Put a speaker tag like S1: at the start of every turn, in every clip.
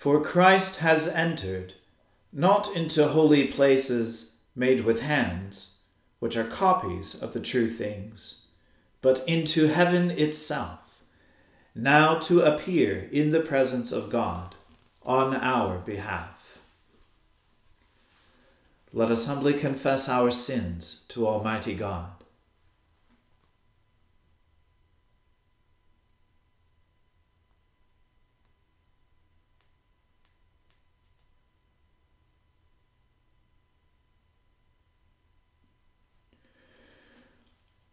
S1: For Christ has entered, not into holy places made with hands, which are copies of the true things, but into heaven itself, now to appear in the presence of God on our behalf. Let us humbly confess our sins to Almighty God.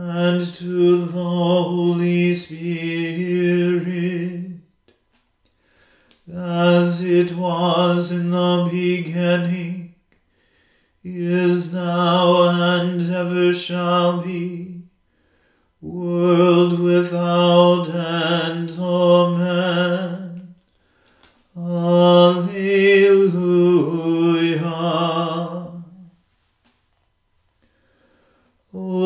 S1: and to the Holy Spirit, as it was in the beginning, is now, and ever shall be, world without end. Amen. Alleluia.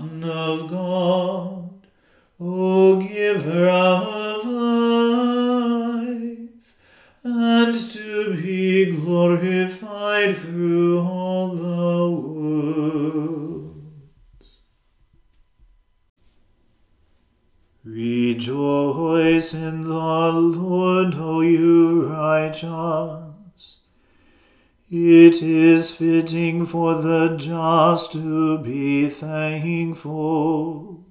S1: Son of God, O Giver of life, and to be glorified through all the world. Rejoice in the Lord, O you righteous. It is fitting for the just to be thankful.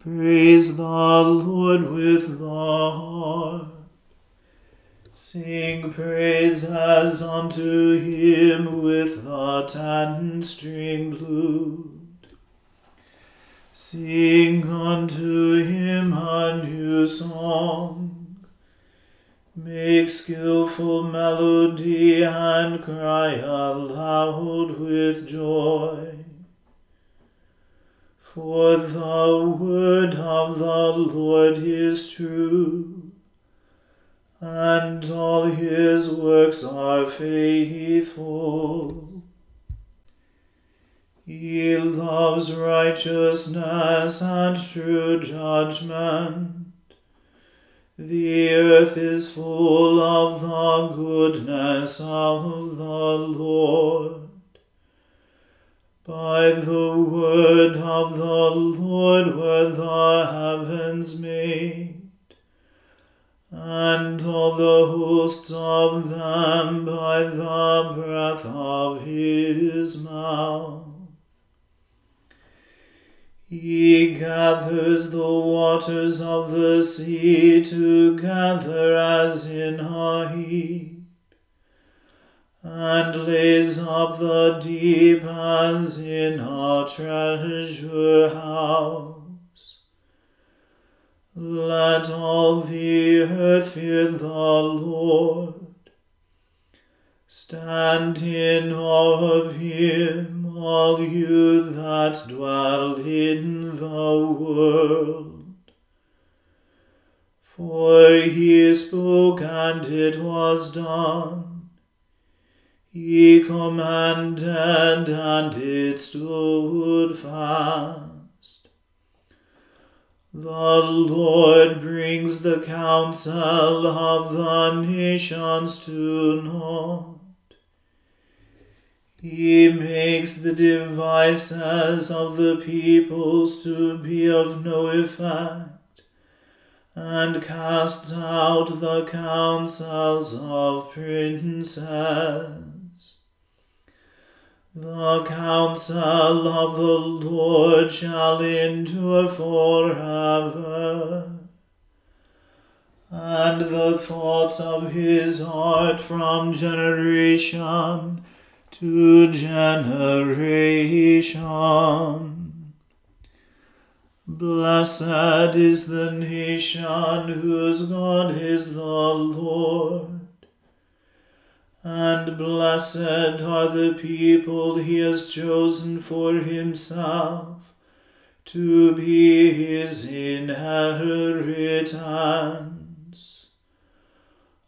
S1: Praise the Lord with the heart. Sing praises unto him with the ten string lute. Sing unto him a new song. Make skilful melody and cry aloud with joy. For the word of the Lord is true, and all his works are faithful. He loves righteousness and true judgment. The earth is full of the goodness of the Lord. By the word of the Lord were the heavens made, and all the hosts of them by the breath of his mouth. He gathers the waters of the sea together as in a heap, and lays up the deep as in a treasure house. Let all the earth fear the Lord. Stand in awe of him all you that dwell in the world. For he spoke and it was done. He commanded and it stood fast. The Lord brings the counsel of the nations to naught. He makes the devices of the peoples to be of no effect, and casts out the counsels of princes. The counsel of the Lord shall endure forever, and the thoughts of his heart from generation to generation. Blessed is the nation whose God is the Lord, and blessed are the people he has chosen for himself to be his inheritance.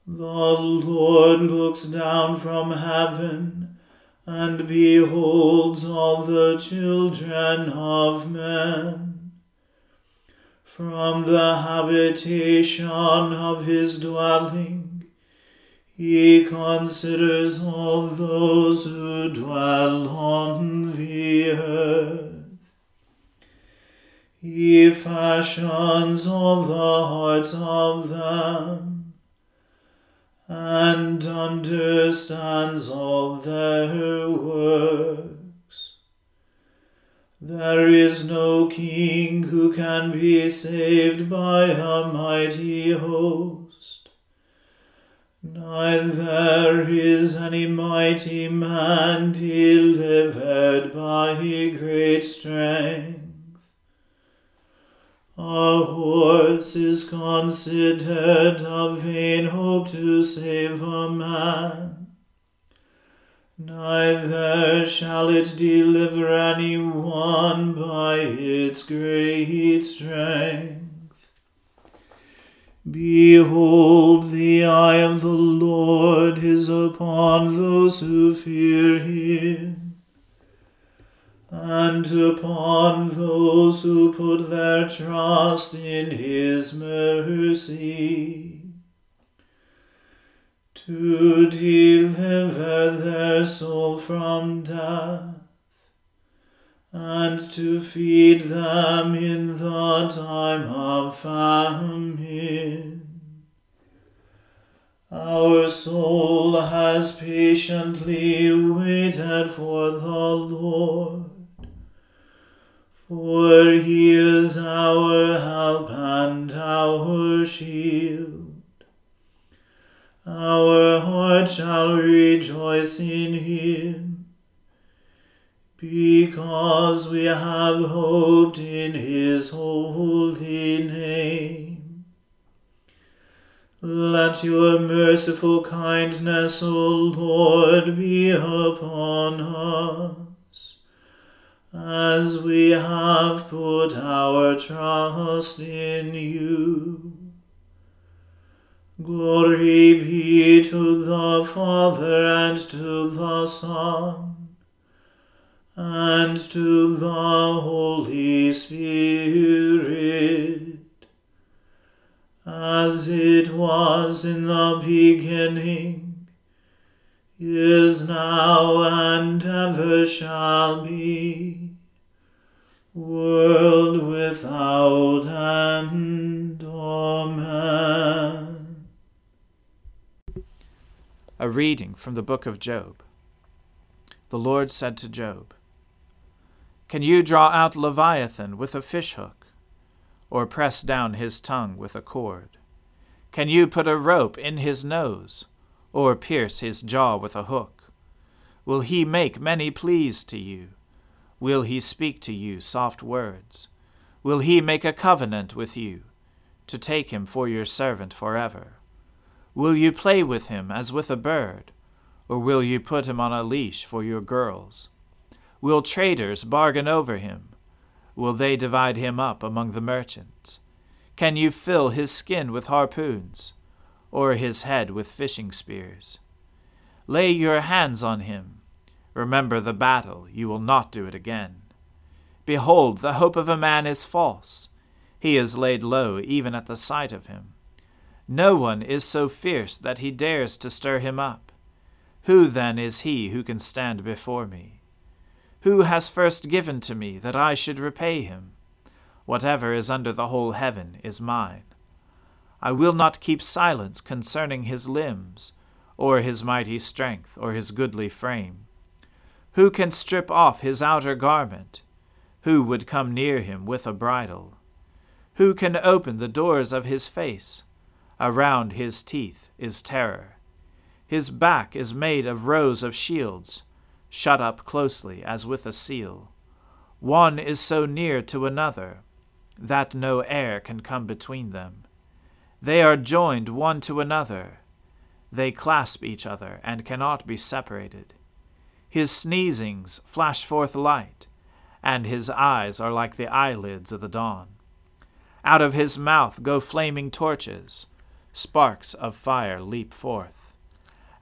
S1: The Lord looks down from heaven and beholds all the children of men. From the habitation of his dwelling, he considers all those who dwell on the earth. He fashions all the hearts of them and understands all their works. There is no king who can be saved by a mighty host, neither is any mighty man delivered by great strength. A horse is considered a vain hope to save a man. Neither shall it deliver any one by its great strength. Behold, the eye of the Lord is upon those who fear him and upon those who put their trust in his mercy, to deliver their soul from death, and to feed them in the time of famine. Our soul has patiently waited for the Lord for he is our help and our shield. Our heart shall rejoice in him, because we have hoped in his holy name. Let your merciful kindness, O Lord, be upon us, as we have put our trust in you. Glory be to the Father and to the Son and to the Holy Spirit, as it was in the beginning, is now, and ever shall be, world without end. Amen.
S2: A reading from the book of Job. The Lord said to Job, Can you draw out Leviathan with a fishhook, or press down his tongue with a cord? Can you put a rope in his nose, or pierce his jaw with a hook? Will he make many pleas to you? Will he speak to you soft words? Will he make a covenant with you, to take him for your servant forever? Will you play with him as with a bird, or will you put him on a leash for your girls? Will traders bargain over him? Will they divide him up among the merchants? Can you fill his skin with harpoons, or his head with fishing spears? Lay your hands on him. Remember the battle, you will not do it again. Behold, the hope of a man is false. He is laid low even at the sight of him. No one is so fierce that he dares to stir him up. Who then is he who can stand before me? Who has first given to me that I should repay him? Whatever is under the whole heaven is mine. I will not keep silence concerning his limbs, or his mighty strength, or his goodly frame. Who can strip off his outer garment? Who would come near him with a bridle? Who can open the doors of his face? Around his teeth is terror. His back is made of rows of shields, shut up closely as with a seal. One is so near to another that no air can come between them. They are joined one to another. They clasp each other and cannot be separated. His sneezings flash forth light, and his eyes are like the eyelids of the dawn. Out of his mouth go flaming torches sparks of fire leap forth.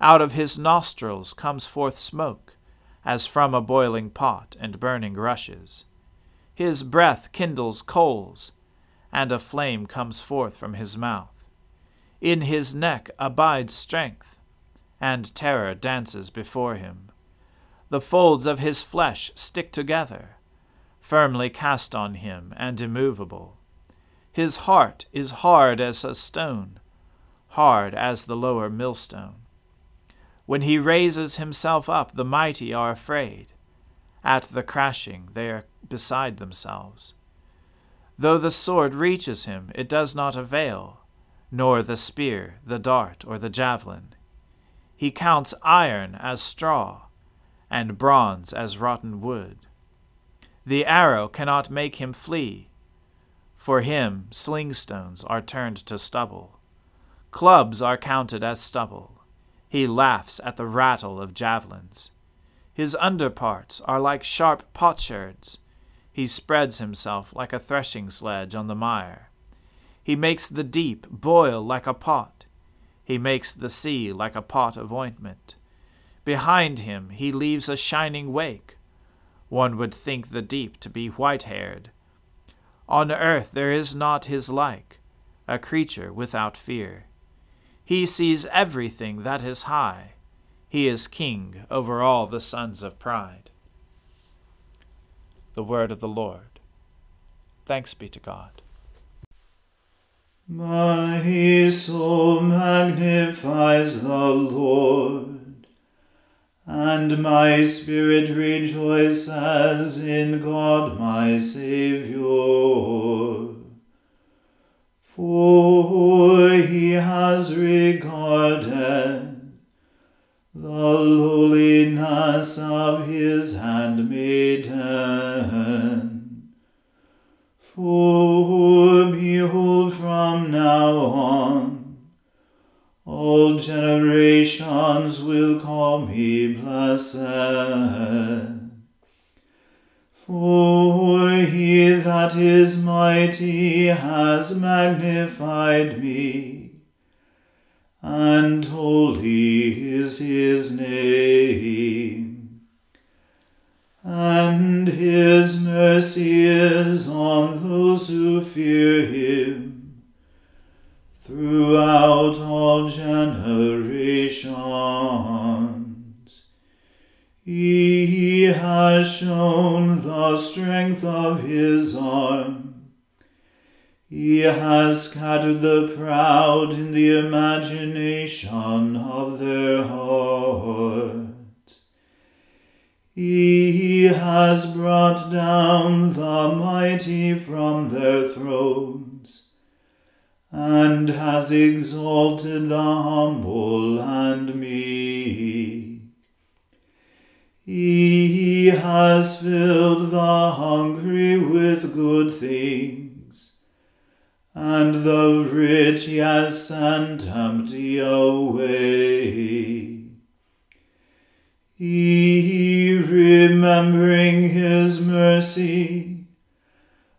S2: Out of his nostrils comes forth smoke, as from a boiling pot and burning rushes. His breath kindles coals, and a flame comes forth from his mouth. In his neck abides strength, and terror dances before him. The folds of his flesh stick together, firmly cast on him and immovable. His heart is hard as a stone hard as the lower millstone. When he raises himself up, the mighty are afraid. At the crashing, they are beside themselves. Though the sword reaches him, it does not avail, nor the spear, the dart, or the javelin. He counts iron as straw, and bronze as rotten wood. The arrow cannot make him flee. For him, slingstones are turned to stubble. Clubs are counted as stubble. He laughs at the rattle of javelins. His underparts are like sharp potsherds. He spreads himself like a threshing sledge on the mire. He makes the deep boil like a pot. He makes the sea like a pot of ointment. Behind him he leaves a shining wake. One would think the deep to be white haired. On earth there is not his like, a creature without fear. He sees everything that is high. He is king over all the sons of pride. The word of the Lord. Thanks be to God.
S1: My soul magnifies the Lord, and my spirit rejoices in God my Saviour for he has regarded the lowliness of his handmaiden. For behold, from now on, All generations will call me blessed. For he that is mighty has magnified me, and holy is his name. And his mercy is on those who fear him throughout all generations. He has shown the strength of his arm. He has scattered the proud in the imagination of their hearts. He has brought down the mighty from their thrones, and has exalted the humble and meek. He has filled the hungry with good things, and the rich has sent empty away. He, remembering his mercy,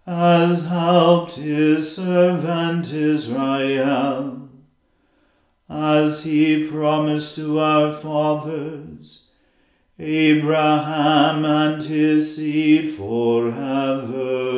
S1: has helped his servant Israel, as he promised to our fathers Abraham and his seed forever.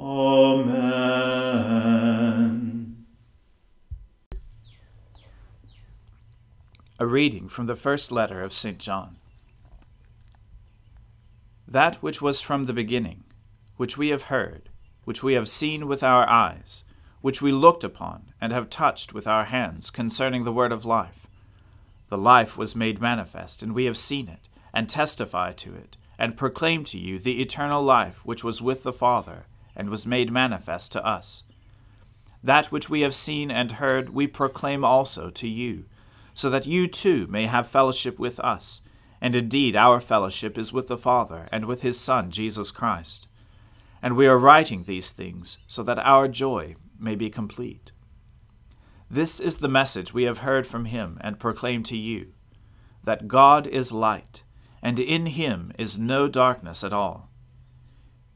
S1: Amen.
S2: A reading from the first letter of St. John. That which was from the beginning, which we have heard, which we have seen with our eyes, which we looked upon and have touched with our hands concerning the word of life. The life was made manifest, and we have seen it, and testify to it, and proclaim to you the eternal life which was with the Father, and was made manifest to us. That which we have seen and heard we proclaim also to you, so that you too may have fellowship with us. And indeed, our fellowship is with the Father and with his Son, Jesus Christ. And we are writing these things so that our joy may be complete. This is the message we have heard from him and proclaim to you that God is light, and in him is no darkness at all.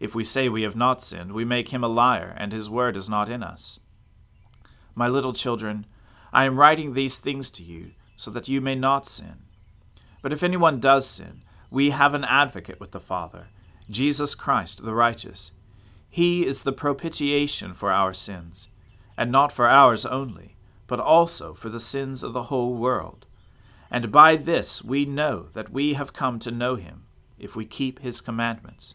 S2: If we say we have not sinned, we make him a liar, and his word is not in us. My little children, I am writing these things to you, so that you may not sin. But if anyone does sin, we have an advocate with the Father, Jesus Christ the righteous. He is the propitiation for our sins, and not for ours only, but also for the sins of the whole world. And by this we know that we have come to know him, if we keep his commandments.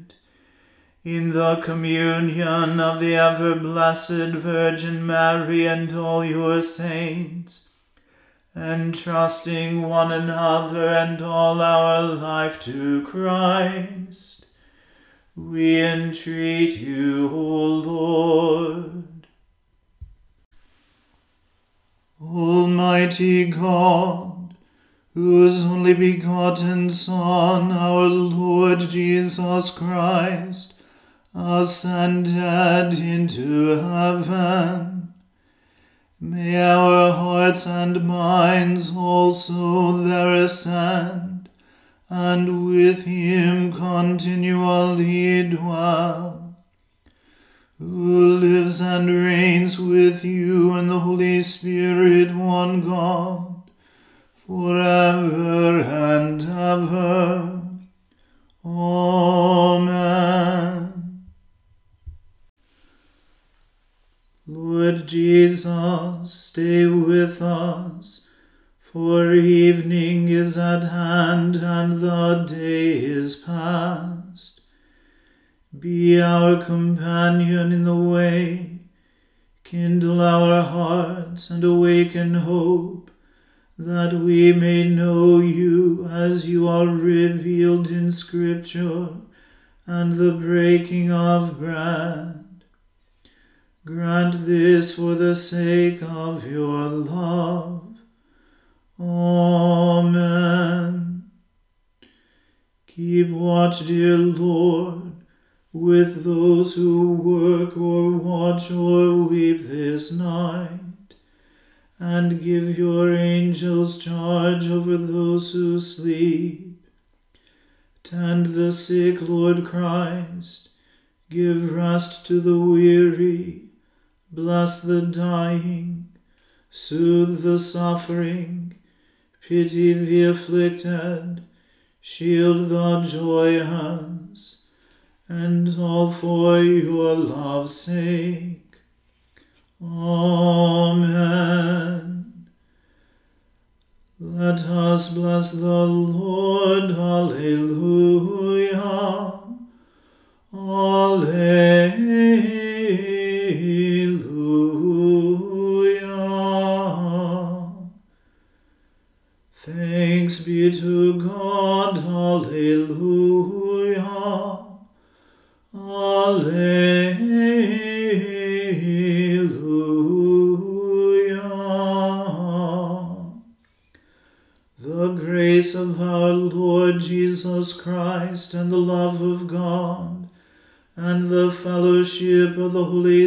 S1: in the communion of the ever blessed Virgin Mary and all your saints, entrusting one another and all our life to Christ, we entreat you, O Lord. Almighty God, whose only begotten Son, our Lord Jesus Christ, ascended into heaven. May our hearts and minds also there ascend, and with him continually dwell, who lives and reigns with you in the Holy Spirit, one God, forever and ever. Amen. Lord Jesus, stay with us, for evening is at hand and the day is past. Be our companion in the way, kindle our hearts and awaken hope, that we may know you as you are revealed in Scripture and the breaking of bread Grant this for the sake of your love. Amen. Keep watch, dear Lord, with those who work or watch or weep this night, and give your angels charge over those who sleep. Tend the sick, Lord Christ. Give rest to the weary bless the dying, soothe the suffering, pity the afflicted, shield the joyous, and all for your love's sake. Amen. Let us bless the Lord. Alleluia. Alleluia.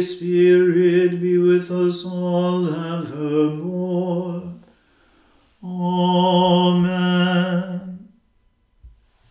S1: The Holy